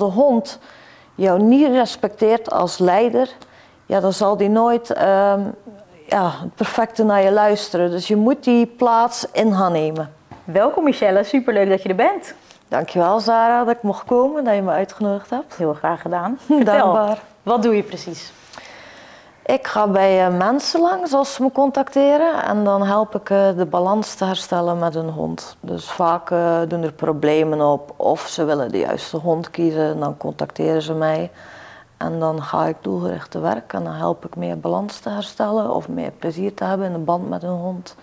als de hond jou niet respecteert als leider, ja, dan zal die nooit ehm, ja, het perfecte naar je luisteren. Dus je moet die plaats in gaan nemen. Welkom Michelle, superleuk dat je er bent. Dankjewel Sarah dat ik mocht komen, dat je me uitgenodigd hebt. Heel graag gedaan. Vertel, Dankbaar. wat doe je precies? Ik ga bij eh, mensen langs als ze me contacteren en dan help ik eh, de balans te herstellen met hun hond. Dus vaak eh, doen er problemen op of ze willen de juiste hond kiezen, dan contacteren ze mij. En dan ga ik doelgericht te werk en dan help ik meer balans te herstellen of meer plezier te hebben in de band met hun hond.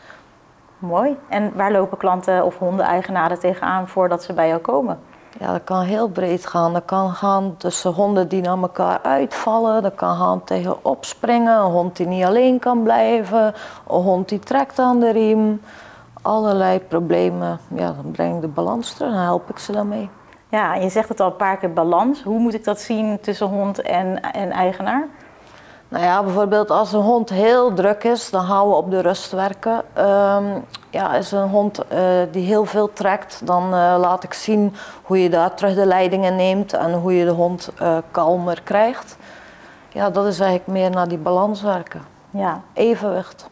Mooi. En waar lopen klanten of hondeneigenaren tegenaan voordat ze bij jou komen? Ja, dat kan heel breed gaan. Dat kan gaan tussen honden die naar elkaar uitvallen. Dat kan gaan tegen opspringen. Een hond die niet alleen kan blijven. Een hond die trekt aan de riem. Allerlei problemen. Ja, dan breng ik de balans terug en help ik ze daarmee. Ja, je zegt het al een paar keer balans. Hoe moet ik dat zien tussen hond en, en eigenaar? Nou ja, bijvoorbeeld als een hond heel druk is, dan gaan we op de rust werken. Ehm, ja, is een hond eh, die heel veel trekt, dan uh, laat ik zien hoe je daar terug de leidingen neemt en hoe je de hond uh, kalmer krijgt. Ja, dat is eigenlijk meer naar die balans werken. Ja. Evenwicht.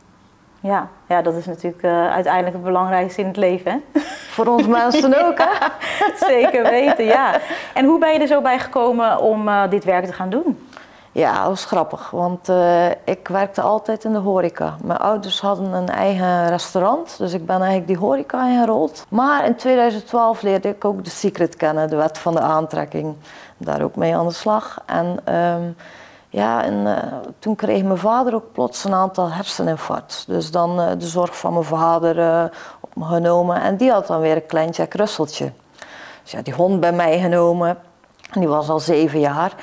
Ja, ja, dat is natuurlijk uiteindelijk het belangrijkste in het leven. Hè? Voor ons mensen ook, hè? Zeker weten, ja. En hoe ben je er zo bij gekomen om dit werk te gaan doen? Ja, dat was grappig, want uh, ik werkte altijd in de horeca. Mijn ouders hadden een eigen restaurant, dus ik ben eigenlijk die horeca ingerold. Maar in 2012 leerde ik ook de secret kennen, de wet van de aantrekking. Daar ook mee aan de slag. En um, ja, en, uh, toen kreeg mijn vader ook plots een aantal herseninfarcts. Dus dan uh, de zorg van mijn vader op me genomen. En die had dan weer een klein Jack Russeltje. Dus ja, die hond bij mij genomen. En die was al zeven jaar.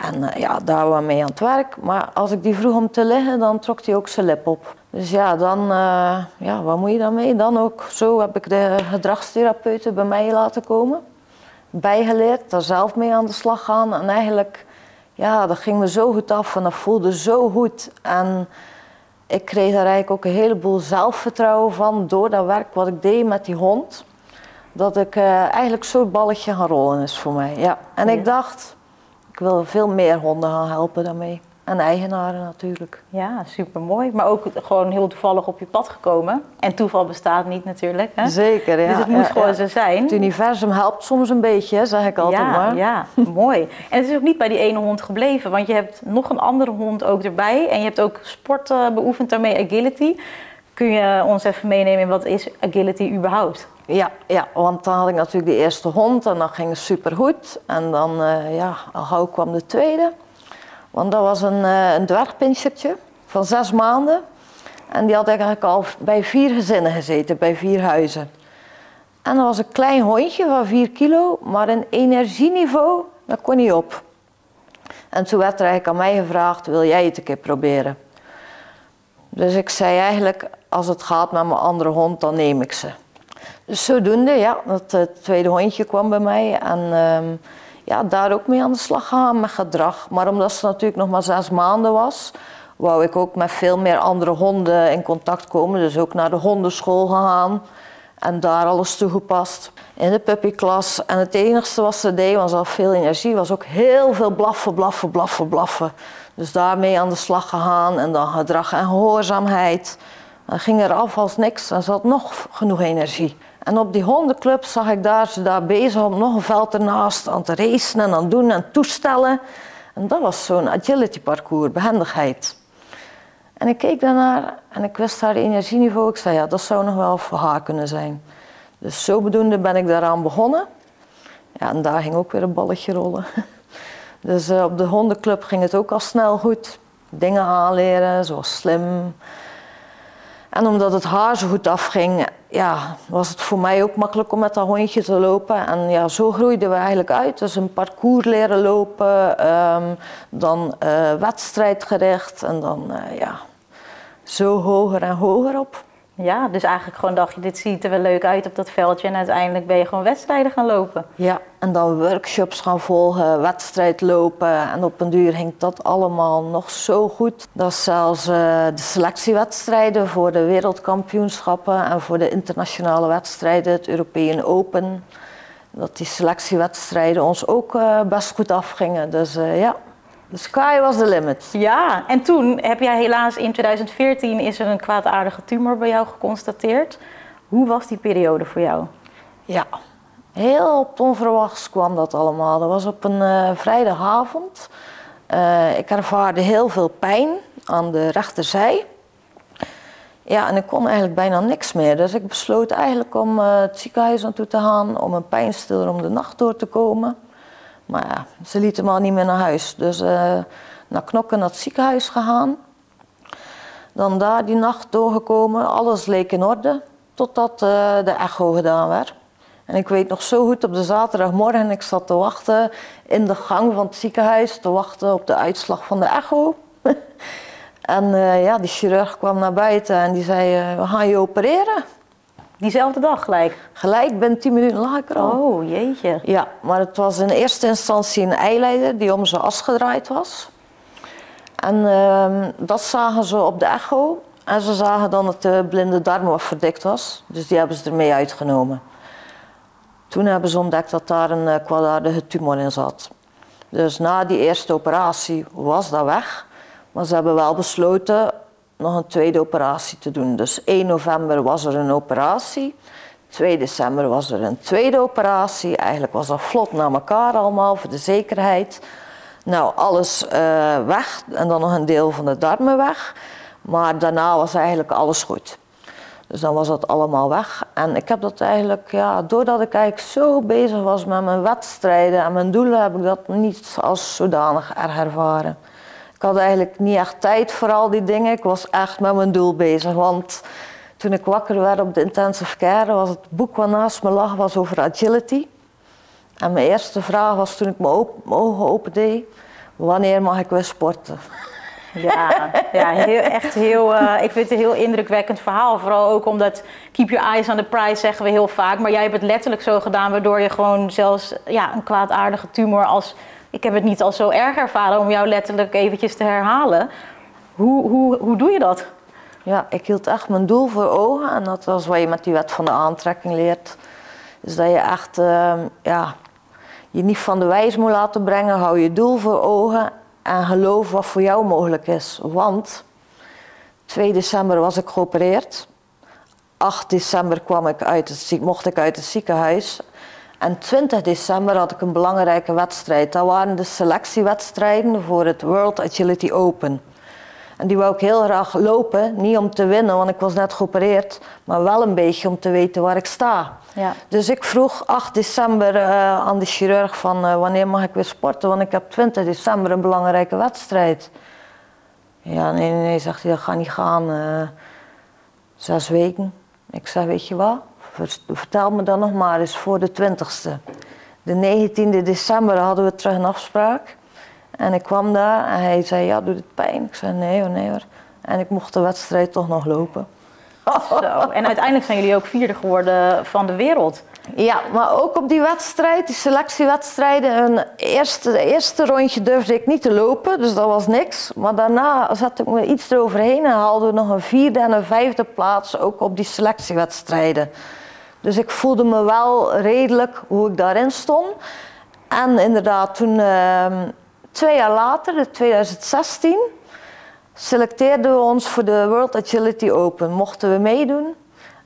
En uh, ja, daar waren we mee aan het werk. Maar als ik die vroeg om te liggen, dan trok hij ook zijn lip op. Dus ja, dan, uh, ja, wat moet je dan mee? Dan ook, zo heb ik de gedragstherapeuten bij mij laten komen. Bijgeleerd, daar zelf mee aan de slag gaan. En eigenlijk, ja, dat ging me zo goed af en dat voelde zo goed. En ik kreeg daar eigenlijk ook een heleboel zelfvertrouwen van door dat werk wat ik deed met die hond. Dat ik uh, eigenlijk zo'n balletje gaan rollen is voor mij. Ja. En ja. ik dacht, wil veel meer honden gaan helpen daarmee. En eigenaren natuurlijk. Ja, super mooi. Maar ook gewoon heel toevallig op je pad gekomen. En toeval bestaat niet natuurlijk. Hè? Zeker, ja. Dus het moet ja, gewoon ja. zo zijn. Het universum helpt soms een beetje, zeg ik altijd ja, maar. Ja, mooi. En het is ook niet bij die ene hond gebleven. Want je hebt nog een andere hond ook erbij. En je hebt ook sport uh, beoefend daarmee, agility. Kun je ons even meenemen in wat is agility überhaupt? Ja, ja, want dan had ik natuurlijk de eerste hond en dat ging supergoed. En dan, uh, ja, al gauw kwam de tweede. Want dat was een, uh, een dwergpinschertje van zes maanden. En die had eigenlijk al bij vier gezinnen gezeten, bij vier huizen. En dat was een klein hondje van vier kilo, maar een energieniveau, dat kon niet op. En toen werd er eigenlijk aan mij gevraagd, wil jij het een keer proberen? Dus ik zei eigenlijk, als het gaat met mijn andere hond, dan neem ik ze. Dus zodoende, ja, dat uh, tweede hondje kwam bij mij en uh, ja, daar ook mee aan de slag gaan met gedrag. Maar omdat ze natuurlijk nog maar zes maanden was, wou ik ook met veel meer andere honden in contact komen. Dus ook naar de hondenschool gegaan en daar alles toegepast. In de puppyklas. En het enigste wat ze deed, was al veel energie, was ook heel veel blaffen, blaffen, blaffen, blaffen. Dus daarmee aan de slag gegaan en dan gedrag en gehoorzaamheid. Dan ging er af als niks ze had nog genoeg energie. En op die hondenclub zag ik daar ze daar bezig om nog een veld ernaast aan te racen en aan doen en toestellen. En dat was zo'n agility parcours, behendigheid. En ik keek daarnaar en ik wist haar energieniveau. Ik zei ja, dat zou nog wel voor haar kunnen zijn. Dus zodoende ben ik daaraan begonnen. Ja, en daar ging ook weer een balletje rollen. Dus uh, op de hondenclub ging het ook al snel goed. Dingen aanleren, zoals slim, en omdat het haar zo goed afging, ja, was het voor mij ook makkelijk om met dat hondje te lopen. En ja, zo groeiden we eigenlijk uit. Dus een parcours leren lopen, um, dan uh, wedstrijdgericht en dan uh, ja, zo hoger en hoger op. Ja, dus eigenlijk gewoon dacht je, dit ziet er wel leuk uit op dat veldje. En uiteindelijk ben je gewoon wedstrijden gaan lopen. Ja, en dan workshops gaan volgen, wedstrijd lopen. En op een duur ging dat allemaal nog zo goed. Dat zelfs uh, de selectiewedstrijden voor de wereldkampioenschappen en voor de internationale wedstrijden, het European Open. dat die selectiewedstrijden ons ook eh, best goed afgingen. Dus uh, ja, the sky was the limit. Ja, en toen heb jij helaas in 2014 is er een kwaadaardige tumor bij jou geconstateerd. Hoe was die periode voor jou? Ja, heel onverwachts kwam dat allemaal. Dat was op een uh, vrijdagavond. ik ervaarde heel veel pijn aan de rechterzij. Ja, en ik kon eigenlijk bijna niks meer. Dus ik besloot eigenlijk om uh, het ziekenhuis naartoe te gaan, om een pijnstiller om de nacht door te komen. Maar ja, ze lieten me al niet meer naar huis. Dus uh, naar Knokken naar het ziekenhuis gegaan. Dan daar die nacht doorgekomen, alles leek in orde, totdat uh, de echo gedaan werd. En ik weet nog zo goed op de zaterdagmorgen, ik zat te wachten in de gang van het ziekenhuis, te wachten op de uitslag van de echo. En uh, ja, die chirurg kwam naar buiten en die zei, we gaan je opereren. Diezelfde dag gelijk? Gelijk, binnen 10 minuten lag ik er al. Oh, jeetje. Ja, maar het was in eerste instantie een eileider die om zijn as gedraaid was. En uh, dat zagen ze op de echo. En ze zagen dan dat de blinde darm wat verdikt was. Dus die hebben ze ermee uitgenomen. Toen hebben ze ontdekt dat daar een uh, kwaadaardige tumor in zat. Dus na die eerste operatie was dat weg. Maar ze hebben wel besloten nog een tweede operatie te doen. Dus 1 november was er een operatie. 2 december was er een tweede operatie. Eigenlijk was dat vlot naar elkaar allemaal voor de zekerheid. Nou, alles uh, weg en dan nog een deel van de darmen weg. Maar daarna was eigenlijk alles goed. Dus dan was dat allemaal weg. En ik heb dat eigenlijk, ja, doordat ik eigenlijk zo bezig was met mijn wedstrijden en mijn doelen, heb ik dat niet als zodanig ervaren. Ik had eigenlijk niet echt tijd voor al die dingen. Ik was echt met mijn doel bezig. Want toen ik wakker werd op de intensive care, was het boek wat naast me lag was over agility. En mijn eerste vraag was toen ik mijn, op, mijn ogen opende, wanneer mag ik weer sporten? Ja, ja heel, echt heel, uh, ik vind het een heel indrukwekkend verhaal. Vooral ook omdat keep your eyes on the prize zeggen we heel vaak. Maar jij hebt het letterlijk zo gedaan waardoor je gewoon zelfs ja, een kwaadaardige tumor als ik heb het niet al zo erg ervaren om jou letterlijk eventjes te herhalen. Hoe, hoe, hoe doe je dat? Ja, ik hield echt mijn doel voor ogen. En dat was wat je met die wet van de aantrekking leert. Dus dat je echt uh, ja, je niet van de wijs moet laten brengen. Hou je doel voor ogen en geloof wat voor jou mogelijk is. Want 2 december was ik geopereerd. 8 december kwam ik uit het, mocht ik uit het ziekenhuis. En 20 december had ik een belangrijke wedstrijd. Dat waren de selectiewedstrijden voor het World Agility Open. En die wou ik heel graag lopen, niet om te winnen, want ik was net geopereerd, maar wel een beetje om te weten waar ik sta. Ja. Dus ik vroeg 8 december uh, aan de chirurg van uh, wanneer mag ik weer sporten, want ik heb 20 december een belangrijke wedstrijd. Ja, nee, nee, nee, zegt hij, dat gaat niet gaan. Uh, zes weken. Ik zeg, weet je wat, vertel me dan nog maar eens voor de 20ste. De 19e december hadden we terug een afspraak. En ik kwam daar en hij zei, ja, doet het pijn? Ik zei, nee hoor, nee hoor. En ik mocht de wedstrijd toch nog lopen. Zo. En uiteindelijk zijn jullie ook vierde geworden van de wereld. Ja, maar ook op die wedstrijd, die selectiewedstrijden, een eerste, eerste rondje durfde ik niet te lopen, dus dat was niks. Maar daarna zette ik me iets eroverheen en haalden we nog een vierde en een vijfde plaats ook op die selectiewedstrijden. Dus ik voelde me wel redelijk hoe ik daarin stond. En inderdaad, toen uh, twee jaar later, in 2016, selecteerden we ons voor de World Agility Open. Mochten we meedoen.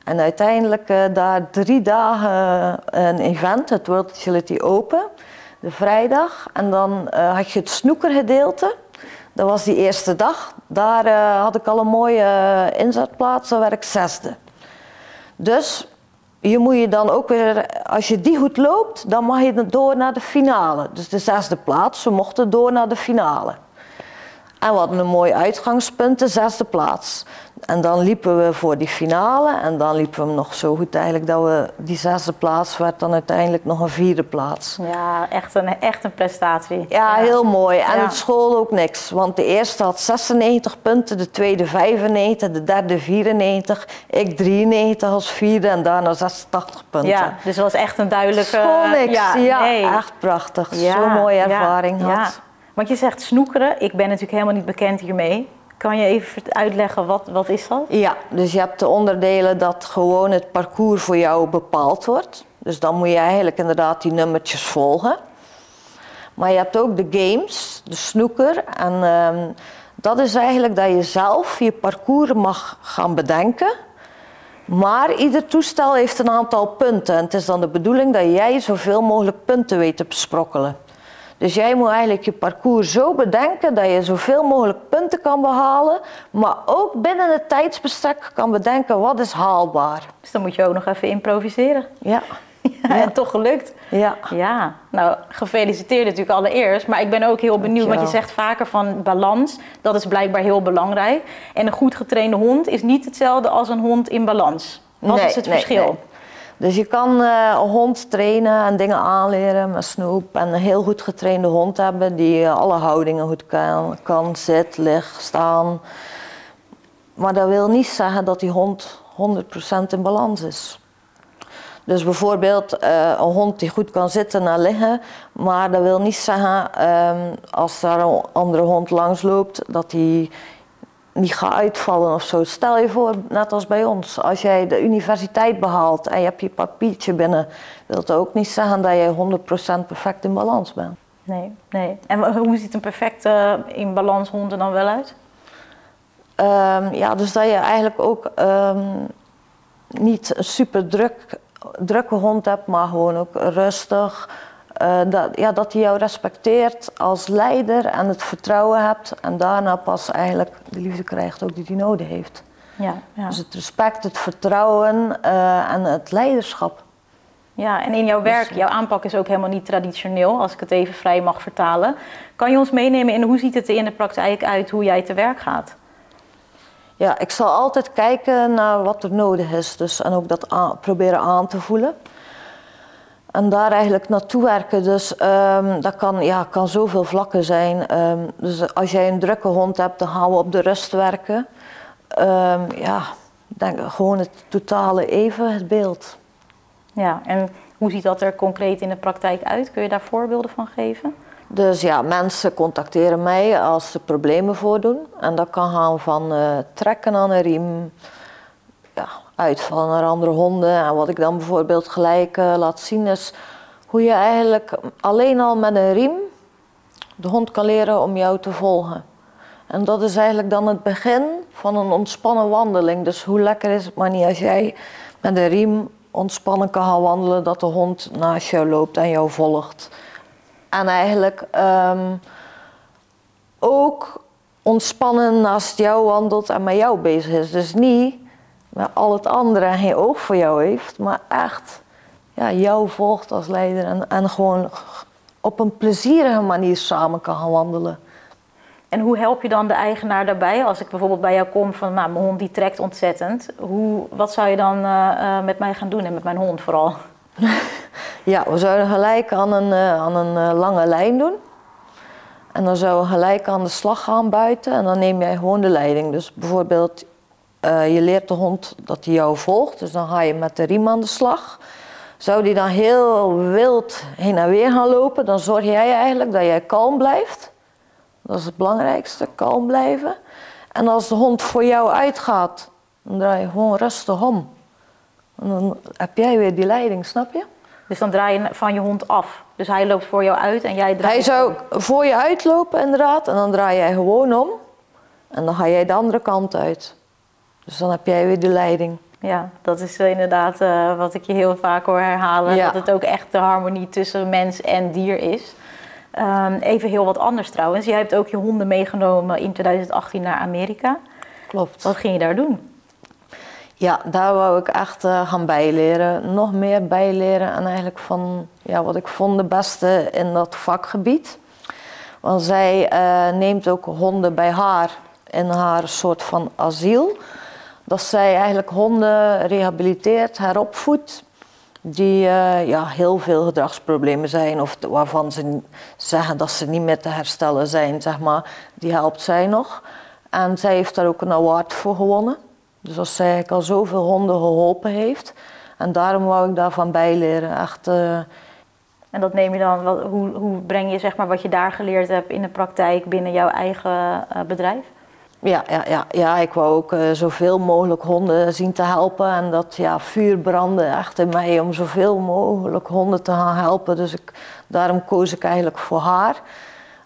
En uiteindelijk uh, daar drie dagen uh, een event, het World Agility Open, de vrijdag. En dan uh, had je het snoekergedeelte. Dat was die eerste dag. Daar had ik al een mooie inzetplaats, daar werd ik zesde. Dus je moet je dan ook weer, als je die goed loopt, dan mag je door naar de finale. Dus de zesde plaats, we mochten door naar de finale. En we hadden een mooi uitgangspunt, de zesde plaats. En dan liepen we voor die finale en dan liepen we nog zo goed eigenlijk dat we die zesde plaats werd dan uiteindelijk nog een vierde plaats. Ja, echt een, echt een prestatie. Ja, heel mooi. En het school ook niks. Want de eerste had 96 punten, de tweede 95, de derde 94, ik 93 als vierde en daarna 86 punten. Ja, dus het was echt een duidelijke... School niks, ja, ja echt prachtig. Zo'n mooie ervaring had. Want je zegt snoekeren, ik ben natuurlijk helemaal niet bekend hiermee. Kan je even uitleggen, wat, wat is dat? Ja, dus je hebt de onderdelen dat gewoon het parcours voor jou bepaald wordt. Dus dan moet je eigenlijk inderdaad die nummertjes volgen. Maar je hebt ook de games, de snoeker. En ehm, dat is eigenlijk dat je zelf je parcours mag gaan bedenken. Maar ieder toestel heeft een aantal punten. En het is dan de bedoeling dat jij zoveel mogelijk punten weet te besprokkelen. Dus jij moet eigenlijk je parcours zo bedenken dat je zoveel mogelijk punten kan behalen, maar ook binnen het tijdsbestek kan bedenken wat is haalbaar. Dus dan moet je ook nog even improviseren. Ja. Ja, en toch gelukt. Ja. Ja, nou gefeliciteerd natuurlijk allereerst. Maar ik ben ook heel benieuwd, want je zegt vaker van balans. Dat is blijkbaar heel belangrijk. En een goed getrainde hond is niet hetzelfde als een hond in balans. Wat Nee, is het nee, verschil? nee. Dus je kan eh, een hond trainen en dingen aanleren met snoep. En een heel goed getrainde hond hebben die eh, alle houdingen goed kan. Kan zit, lig, staan. Maar dat wil niet zeggen dat die hond 100% in balans is. Dus bijvoorbeeld eh, een hond die goed kan zitten en liggen, maar dat wil niet zeggen ehm, als daar een andere hond langs loopt dat hij niet gaat uitvallen of zo. Stel je voor, net als bij ons, als jij de universiteit behaalt en je hebt je papiertje binnen, wil dat ook niet zeggen dat je 100% perfect in balans bent. Nee, nee. En hoe ziet een perfecte in balans hond er dan wel uit? Ehm, ja, dus dat je eigenlijk ook ehm, niet een super druk, drukke hond hebt, maar gewoon ook rustig. Eh, dat, ja, dat hij jou respecteert als leider en het vertrouwen hebt. En daarna pas eigenlijk de liefde krijgt ook die hij nodig heeft. Ja, ja. Dus het respect, het vertrouwen eh, en het leiderschap. ja, en in jouw werk, jouw aanpak is ook helemaal niet traditioneel, als ik het even vrij mag vertalen. Kan je ons meenemen in hoe ziet het er in de praktijk uit, hoe jij te werk gaat? Ja, ik zal altijd kijken naar wat er nodig is. Dus, en ook dat aan- proberen aan te voelen. En daar eigenlijk naartoe werken. Dus ehm, dat kan, ja, kan zoveel vlakken zijn. Ehm, dus als jij een drukke hond hebt, dan gaan we op de rust werken. Ehm, ja, denk gewoon het totale even, het beeld. Ja, en hoe ziet dat er concreet in de praktijk uit? Kun je daar voorbeelden van geven? Dus ja, mensen contacteren mij als ze problemen voordoen. En dat kan gaan van eh, trekken aan een riem, ja, uitvallen naar andere honden. En wat ik dan bijvoorbeeld gelijk eh, laat zien is hoe je eigenlijk alleen al met een riem de hond kan leren om jou te volgen. En dat is eigenlijk dan het begin van een ontspannen wandeling. Dus hoe lekker is het maar niet als jij met een riem ontspannen kan gaan wandelen, dat de hond naast jou loopt en jou volgt. En eigenlijk ehm, ook ontspannen naast jou wandelt en met jou bezig is. Dus niet met al het andere en geen oog voor jou heeft, maar echt ja, jou volgt als leider en, en gewoon op een plezierige manier samen kan gaan wandelen. En hoe help je dan de eigenaar daarbij? Als ik bijvoorbeeld bij jou kom van, nou, mijn hond die trekt ontzettend. Hoe, wat zou je dan eh, eh, met mij gaan doen en met mijn hond vooral? Ja, we zouden gelijk aan een, eh, aan een lange lijn doen. En dan zouden we gelijk aan de slag gaan buiten en dan neem jij gewoon de leiding. Dus bijvoorbeeld, eh, je leert de hond dat hij jou volgt, dus dan ga je met de riem aan de slag. Zou die dan heel wild heen en weer gaan lopen, dan zorg jij eigenlijk dat jij kalm blijft. Dat is het belangrijkste, kalm blijven. En als de hond voor jou uitgaat, dan draai je gewoon rustig om. En dan heb jij weer die leiding, snap je? Dus dan draai je van je hond af. Dus hij loopt voor jou uit en jij draait... Hij zou voor je uitlopen inderdaad en dan draai jij gewoon om. En dan ga jij de andere kant uit. Dus dan heb jij weer de leiding. Ja, dat is inderdaad eh, wat ik je heel vaak hoor herhalen. Ja. Dat het ook echt de harmonie tussen mens en dier is. Ehm, even heel wat anders trouwens. Jij hebt ook je honden meegenomen in 2018 naar Amerika. Klopt. Wat ging je daar doen? Ja, daar wou ik echt eh, gaan bijleren. Nog meer bijleren en eigenlijk van ja, wat ik vond de beste in dat vakgebied. Want zij eh, neemt ook honden bij haar in haar soort van asiel. Dat zij eigenlijk honden rehabiliteert, heropvoedt. Die eh, ja, heel veel gedragsproblemen zijn of waarvan ze zeggen dat ze niet meer te herstellen zijn, zeg maar. Die helpt zij nog. En zij heeft daar ook een award voor gewonnen. Dus als zij eigenlijk al zoveel honden geholpen heeft. En daarom wou ik daarvan bijleren. Echt, eh, En dat neem je dan, wat, hoe, hoe breng je zeg maar wat je daar geleerd hebt in de praktijk binnen jouw eigen eh, bedrijf? Ja, ja, ja, ja, ik wou ook uh, zoveel mogelijk honden zien te helpen. En dat ja, vuur brandde echt in mij om zoveel mogelijk honden te gaan helpen. Dus ik, daarom koos ik eigenlijk voor haar.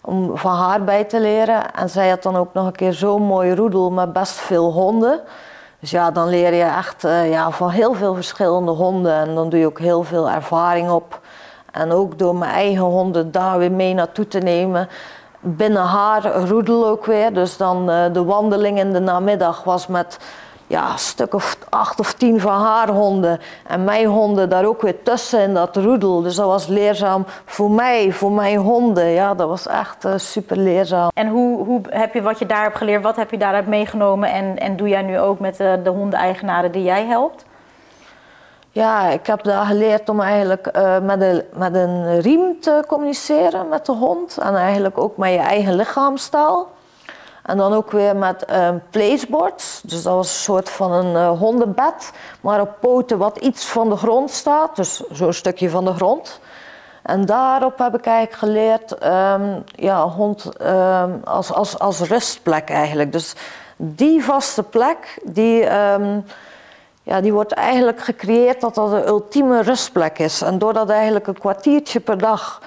Om van haar bij te leren. En zij had dan ook nog een keer zo'n mooi roedel met best veel honden. Dus ja, dan leer je echt uh, ja, van heel veel verschillende honden. En dan doe je ook heel veel ervaring op. En ook door mijn eigen honden daar weer mee naartoe te nemen binnen haar roedel ook weer. Dus dan uh, de wandeling in de namiddag was met ja, een stuk of acht of tien van haar honden. En mijn honden daar ook weer tussen in dat roedel. Dus dat was leerzaam voor mij, voor mijn honden. Ja, dat was echt uh, super leerzaam. En hoe, hoe heb je wat je daar hebt geleerd, wat heb je daaruit meegenomen? En, en doe jij nu ook met de, de hondeneigenaren die jij helpt? Ja, ik heb daar geleerd om eigenlijk uh, met, een, met een riem te communiceren met de hond. En eigenlijk ook met je eigen lichaamstaal. En dan ook weer met uh, placeboards. Dus dat was een soort van een uh, hondenbed. Maar op poten wat iets van de grond staat. Dus zo'n stukje van de grond. En daarop heb ik eigenlijk geleerd, um, ja, hond um, als, als, als rustplek eigenlijk. Dus die vaste plek, die... ja, die wordt eigenlijk gecreëerd dat dat de ultieme rustplek is. En door dat eigenlijk een kwartiertje per dag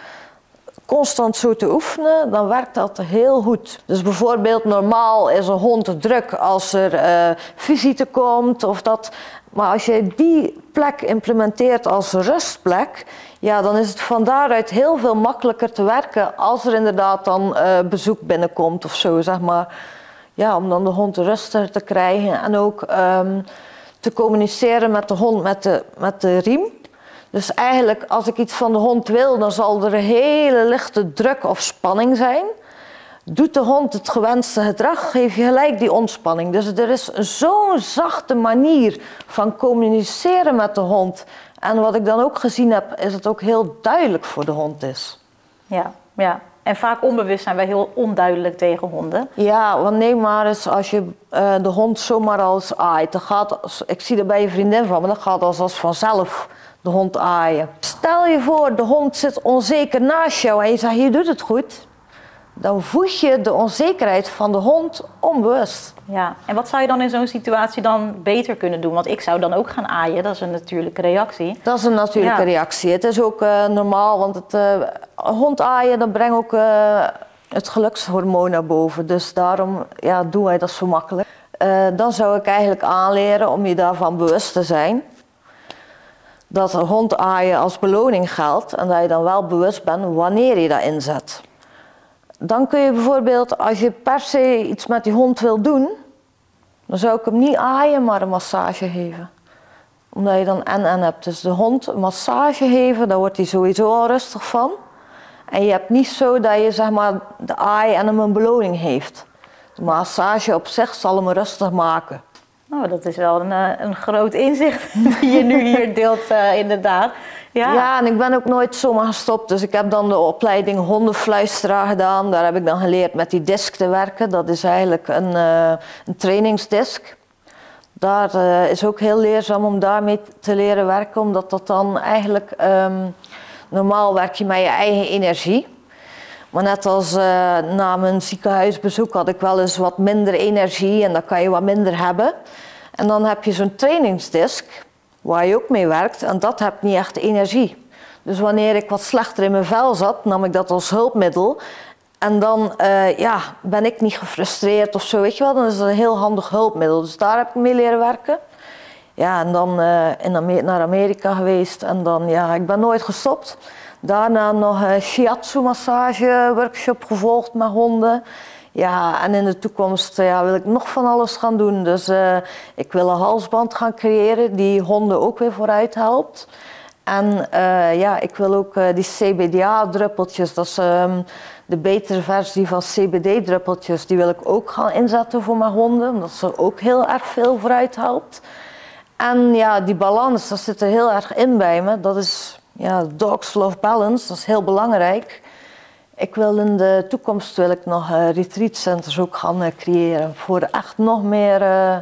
constant zo te oefenen, dan werkt dat heel goed. Dus bijvoorbeeld normaal is een hond druk als er uh, visite komt of dat. Maar als je die plek implementeert als rustplek, ja, dan is het van daaruit heel veel makkelijker te werken als er inderdaad dan uh, bezoek binnenkomt of zo, zeg maar. Ja, om dan de hond rustiger te krijgen en ook um, te communiceren met de hond met de, met de riem. Dus eigenlijk als ik iets van de hond wil, dan zal er een hele lichte druk of spanning zijn. Doet de hond het gewenste gedrag, geef je gelijk die ontspanning. Dus er is zo'n zachte manier van communiceren met de hond. En wat ik dan ook gezien heb, is het ook heel duidelijk voor de hond is. Ja, ja. En vaak onbewust zijn wij heel onduidelijk tegen honden. Ja, want neem maar eens als je uh, de hond zomaar als aait. Dan gaat, ik zie er bij je vriendin van, maar dat gaat als, als vanzelf de hond aaien. Stel je voor, de hond zit onzeker naast jou en je zegt, je doet het goed. Dan voeg je de onzekerheid van de hond onbewust. Ja, en wat zou je dan in zo'n situatie dan beter kunnen doen? Want ik zou dan ook gaan aaien, dat is een natuurlijke reactie. Dat is een natuurlijke ja. reactie. Het is ook uh, normaal, want het uh, hond aaien, dat brengt ook uh, het gelukshormoon naar boven. Dus daarom ja, doen wij dat zo makkelijk. dan zou ik eigenlijk aanleren om je daarvan bewust te zijn dat een hond aaien als beloning geldt en dat je dan wel bewust bent wanneer je dat inzet. Dan kun je bijvoorbeeld, als je per se iets met die hond wil doen, dan zou ik hem niet aaien, maar een massage geven. Omdat je dan en-en hebt. Dus de hond een massage geven, daar wordt hij sowieso al rustig van. En je hebt niet zo dat je zeg maar de aai en hem een beloning heeft. De massage op zich zal hem rustig maken. Nou, dat is wel een, een groot inzicht die je nu hier deelt, uh, inderdaad. Ja. ja, en ik ben ook nooit zomaar gestopt. Dus ik heb dan de opleiding hondenfluisteraar gedaan. Daar heb ik dan geleerd met die disc te werken. Dat is eigenlijk een, uh, een trainingsdisc. Daar is ook heel leerzaam om daarmee te leren werken. Omdat dat dan eigenlijk... Um, normaal werk je met je eigen energie. Maar net als uh, na mijn ziekenhuisbezoek had ik wel eens wat minder energie. En dan kan je wat minder hebben. En dan heb je zo'n trainingsdisc waar je ook mee werkt en dat hebt niet echt energie. Dus wanneer ik wat slechter in mijn vel zat, nam ik dat als hulpmiddel. En dan uh, ja, ben ik niet gefrustreerd of zo, weet je wel. Dan is het een heel handig hulpmiddel. Dus daar heb ik mee leren werken. Ja, en dan uh, in naar Amerika geweest. En dan, ja, ik ben nooit gestopt. Daarna nog een shiatsu massage workshop gevolgd met honden. Ja, en in de toekomst ja, wil ik nog van alles gaan doen. Dus uh, ik wil een halsband gaan creëren die honden ook weer vooruit helpt. En uh, ja, ik wil ook uh, die CBDA-druppeltjes, dat is um, de betere versie van CBD-druppeltjes, die wil ik ook gaan inzetten voor mijn honden, omdat ze ook heel erg veel vooruit helpt. En ja, die balans, dat zit er heel erg in bij me. Dat is ja, dogs love balance, dat is heel belangrijk. Ik wil in de toekomst wil ik nog uh, retreatcenters ook gaan uh, creëren voor echt nog meer uh,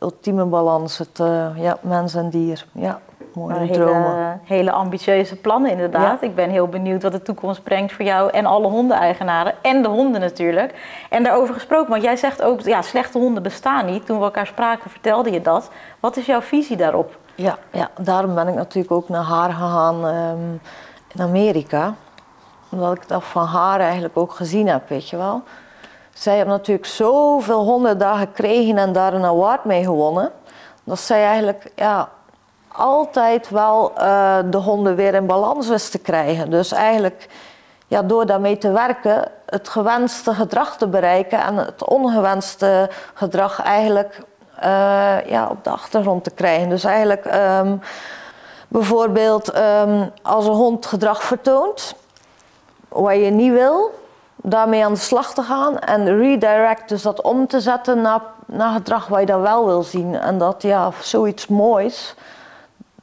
ultieme balans, het ja, mens en dier. Ja. mooie Nou, dromen. hele, hele ambitieuze plannen inderdaad. Ik ben heel benieuwd wat de toekomst brengt voor jou en alle hondeneigenaren. En de honden natuurlijk. En daarover gesproken, want jij zegt ook, ja, slechte honden bestaan niet. Toen we elkaar spraken vertelde je dat. Wat is jouw visie daarop? Ja, ja, daarom ben ik natuurlijk ook naar haar gegaan ehm, in Amerika. Omdat ik dat van haar eigenlijk ook gezien heb, weet je wel. Zij heeft natuurlijk zoveel honden daar gekregen en daar een award mee gewonnen. Dat zij eigenlijk ja, altijd wel eh, de honden weer in balans wist te krijgen. Dus eigenlijk ja, door daarmee te werken, het gewenste gedrag te bereiken en het ongewenste gedrag eigenlijk ja, op de achtergrond te krijgen. Dus eigenlijk ehm, bijvoorbeeld ehm, als een hond gedrag vertoont wat je niet wil, daarmee aan de slag te gaan en redirect, dus dat om te zetten naar, naar gedrag wat je dan wel wil zien. En dat ja, zoiets moois,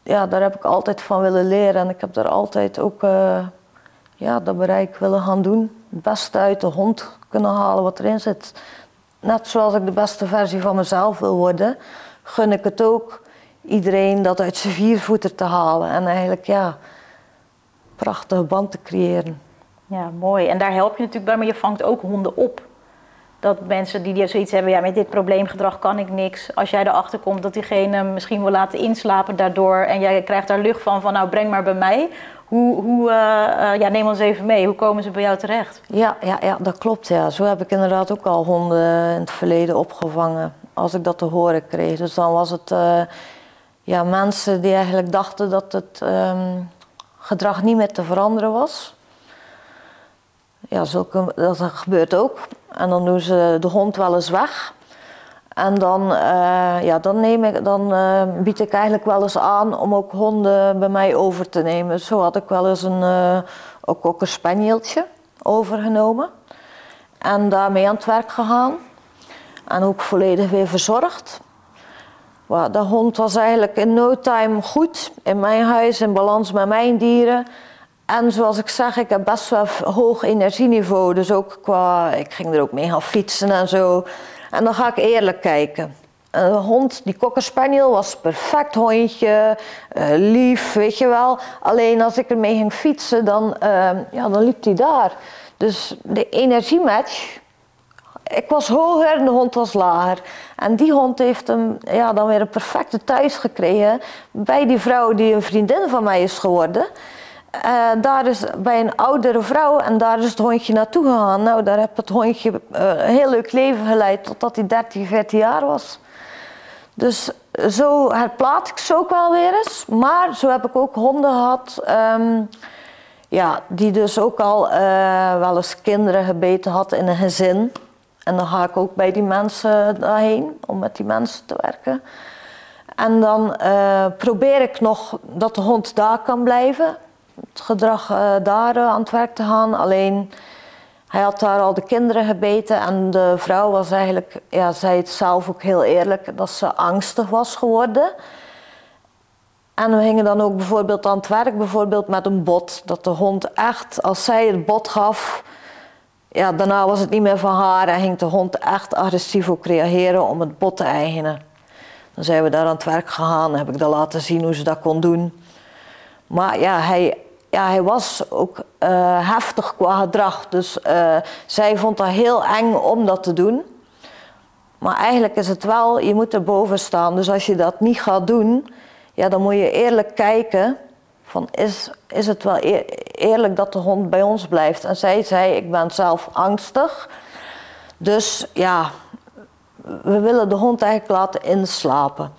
ja, daar heb ik altijd van willen leren en ik heb daar altijd ook eh, ja, dat bereik willen gaan doen. Het beste uit de hond kunnen halen wat erin zit. Net zoals ik de beste versie van mezelf wil worden, gun ik het ook iedereen dat uit zijn viervoeter te halen en eigenlijk ja, prachtige band te creëren. Ja, mooi. En daar help je natuurlijk bij, maar je vangt ook honden op. Dat mensen die zoiets hebben, ja, met dit probleemgedrag kan ik niks. Als jij erachter komt dat diegene misschien wil laten inslapen daardoor en jij krijgt daar lucht van, van nou breng maar bij mij. Hoe, hoe uh, ja, neem ons even mee, hoe komen ze bij jou terecht? Ja, ja, ja, dat klopt. Ja. Zo heb ik inderdaad ook al honden in het verleden opgevangen. Als ik dat te horen kreeg. Dus dan was het uh, ja, mensen die eigenlijk dachten dat het um, gedrag niet meer te veranderen was ja, dat gebeurt ook. En dan doen ze de hond wel eens weg. En dan, uh, ja, dan, neem ik, dan uh, bied ik eigenlijk wel eens aan om ook honden bij mij over te nemen. Zo had ik wel eens een, uh, ook, ook een spanieeltje overgenomen. En daarmee aan het werk gegaan. En ook volledig weer verzorgd. de hond was eigenlijk in no time goed in mijn huis, in balans met mijn dieren. En zoals ik zeg, ik heb best wel hoog energieniveau. Dus ook qua, ik ging er ook mee gaan fietsen en zo. En dan ga ik eerlijk kijken. Een hond, die Cocker Spaniel, was een perfect hondje, uh, lief, weet je wel. Alleen als ik ermee ging fietsen, dan, uh, ja, dan liep hij daar. Dus de energiematch, ik was hoger en de hond was lager. En die hond heeft hem ja, dan weer een perfecte thuis gekregen bij die vrouw die een vriendin van mij is geworden. Uh, daar is bij een oudere vrouw en daar is het hondje naartoe gegaan. Nou, daar heb het hondje uh, een heel leuk leven geleid totdat hij 13, 14 jaar was. Dus zo herplaats ik ze ook wel weer eens. Maar zo heb ik ook honden gehad, um, ja, die dus ook al uh, wel eens kinderen gebeten had in een gezin. En dan ga ik ook bij die mensen daarheen om met die mensen te werken. En dan probeer ik nog dat de hond daar kan blijven het gedrag uh, daar uh, aan het werk te gaan. Alleen hij had daar al de kinderen gebeten en de vrouw was eigenlijk, ja, zei het zelf ook heel eerlijk, dat ze angstig was geworden. En we gingen dan ook bijvoorbeeld aan het werk, bijvoorbeeld met een bot. Dat de hond echt, als zij het bot gaf, ja, daarna was het niet meer van haar en ging de hond echt agressief ook reageren om het bot te eigenen. Dan zijn we daar aan het werk gegaan, heb ik dat laten zien hoe ze dat kon doen. Maar ja, hij, ja, hij was ook uh, heftig qua gedrag. Dus uh, zij vond dat heel eng om dat te doen. Maar eigenlijk is het wel, je moet erboven staan. Dus als je dat niet gaat doen, ja, dan moet je eerlijk kijken. Van is, is het wel eerlijk dat de hond bij ons blijft? En zij zei, ik ben zelf angstig. Dus ja, we willen de hond eigenlijk laten inslapen.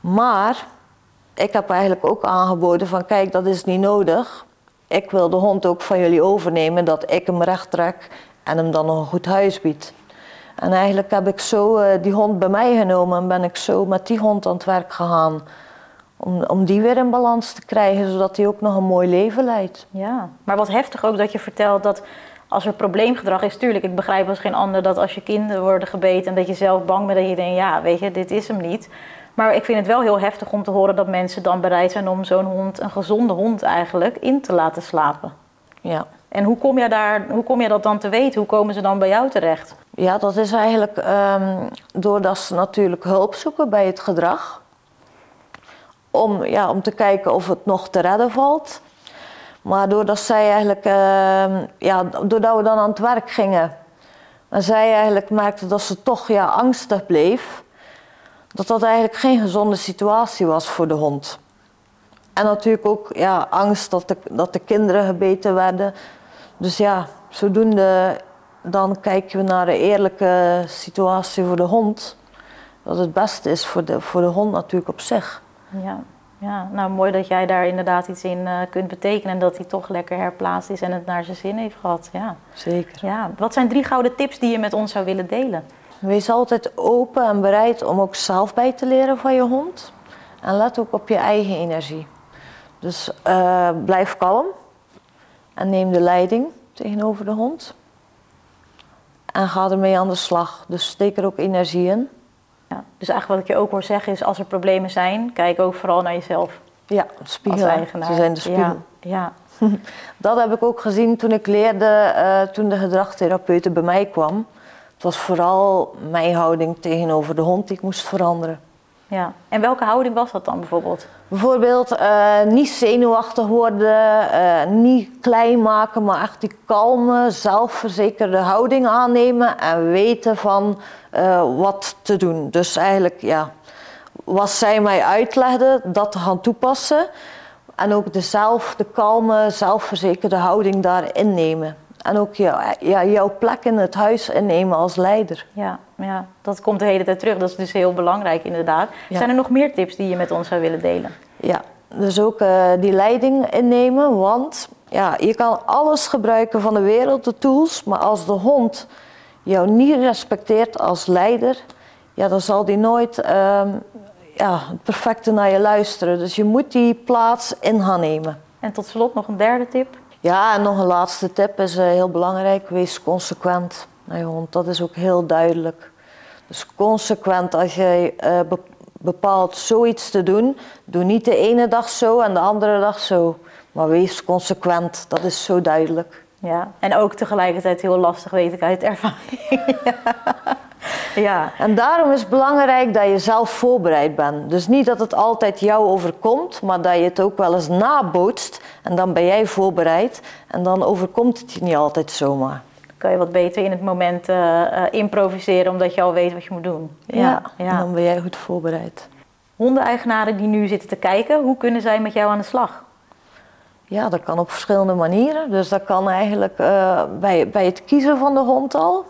Maar ik heb eigenlijk ook aangeboden van kijk, dat is niet nodig. Ik wil de hond ook van jullie overnemen, dat ik hem recht trek en hem dan een goed huis bied. En eigenlijk heb ik zo uh, die hond bij mij genomen en ben ik zo met die hond aan het werk gegaan. Om, om die weer in balans te krijgen, zodat hij ook nog een mooi leven leidt. Ja, maar wat heftig ook dat je vertelt dat als er probleemgedrag is, tuurlijk, ik begrijp als geen ander dat als je kinderen worden gebeten en dat je zelf bang bent dat je denkt, ja, weet je, dit is hem niet. Maar ik vind het wel heel heftig om te horen dat mensen dan bereid zijn om zo'n hond, een gezonde hond eigenlijk, in te laten slapen. Ja. En hoe kom, je daar, hoe kom je dat dan te weten? Hoe komen ze dan bij jou terecht? Ja, dat is eigenlijk um, doordat ze natuurlijk hulp zoeken bij het gedrag. om, ja, om te kijken of het nog te redden valt. Maar doordat zij eigenlijk, ehm, ja, doordat we dan aan het werk gingen en zij eigenlijk merkte dat ze toch ja, angstig bleef, dat dat eigenlijk geen gezonde situatie was voor de hond. En natuurlijk ook ja, angst dat de, dat de kinderen gebeten werden. Dus ja, zodoende dan kijken we naar een eerlijke situatie voor de hond. Dat het beste is voor de, voor de hond natuurlijk op zich. Ja, ja, nou mooi dat jij daar inderdaad iets in uh, kunt betekenen. En dat hij toch lekker herplaatst is en het naar zijn zin heeft gehad. Ja. Zeker. Ja. Wat zijn drie gouden tips die je met ons zou willen delen? Wees altijd open en bereid om ook zelf bij te leren van je hond. En let ook op je eigen energie. Dus uh, blijf kalm en neem de leiding tegenover de hond. En ga ermee aan de slag. Dus steek er ook energie in. Ja, dus eigenlijk wat ik je ook hoor zeggen is, als er problemen zijn, kijk ook vooral naar jezelf. Ja, spiegel. Ze zijn de spiegel. Ja, ja. Dat heb ik ook gezien toen ik leerde, uh, toen de gedragtherapeute bij mij kwam. Het was vooral mijn houding tegenover de hond die ik moest veranderen. Ja, en welke houding was dat dan bijvoorbeeld? Bijvoorbeeld uh, niet zenuwachtig worden, uh, niet klein maken, maar echt die kalme, zelfverzekerde houding aannemen en weten van uh, wat te doen. Dus eigenlijk, ja, wat zij mij uitlegde, dat te gaan toepassen. En ook de, zelf, de kalme, zelfverzekerde houding daarin nemen. En ook ja, jouw plek in het huis innemen als leider. Ja, ja, dat komt de hele tijd terug. Dat is dus heel belangrijk inderdaad. Zijn er nog meer tips die je met ons zou willen delen? Ja, dus ook uh, die leiding innemen. Want ja, je kan alles gebruiken van de wereld, de tools. Maar als de hond jou niet respecteert als leider, ja, dan zal die nooit uh, ja, het perfecte naar je luisteren. Dus je moet die plaats in gaan nemen. En tot slot nog een derde tip? Ja, en nog een laatste tip is uh, heel belangrijk. Wees consequent naar je hond. Dat is ook heel duidelijk. Dus consequent als je uh, bepaalt zoiets te doen, doe niet de ene dag zo en de andere dag zo. Maar wees consequent, dat is zo duidelijk. Ja, en ook tegelijkertijd heel lastig, weet ik uit ervaring. ja. En daarom is het belangrijk dat je zelf voorbereid bent. Dus niet dat het altijd jou overkomt, maar dat je het ook wel eens nabootst. En dan ben jij voorbereid en dan overkomt het je niet altijd zomaar. Dan kan je wat beter in het moment uh, uh, improviseren, omdat je al weet wat je moet doen. Ja, ja, en dan ben jij goed voorbereid. Hondeneigenaren die nu zitten te kijken, hoe kunnen zij met jou aan de slag? Ja, dat kan op verschillende manieren. Dus dat kan eigenlijk uh, bij, bij het kiezen van de hond al,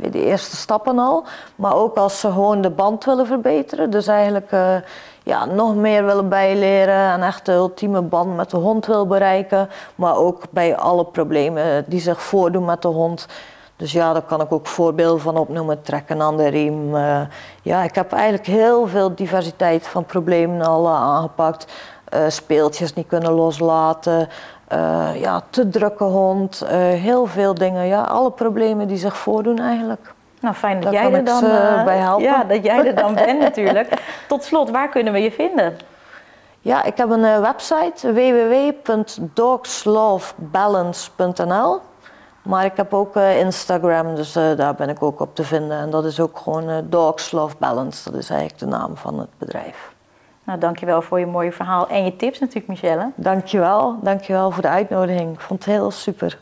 bij de eerste stappen al. Maar ook als ze gewoon de band willen verbeteren. Dus eigenlijk uh, ja, nog meer willen bijleren en echt de ultieme band met de hond wil bereiken. Maar ook bij alle problemen die zich voordoen met de hond. Dus ja, daar kan ik ook voorbeelden van opnoemen. Trekken aan de riem. Uh, ja, ik heb eigenlijk heel veel diversiteit van problemen al aangepakt uh, speeltjes niet kunnen loslaten, uh, ja, te drukke hond, uh, heel veel dingen. Ja, alle problemen die zich voordoen eigenlijk. Nou, fijn dat jij er dan bij helpen. Ja, dat jij er dan bent natuurlijk. Tot slot, waar kunnen we je vinden? Ja, ik heb een website www.dogslovebalance.nl. Maar ik heb ook Instagram, dus daar ben ik ook op te vinden. En dat is ook gewoon Dogs Love Balance. Dat is eigenlijk de naam van het bedrijf. Nou, dankjewel voor je mooie verhaal en je tips natuurlijk, Michelle. Dankjewel, dankjewel voor de uitnodiging. Ik vond het heel super.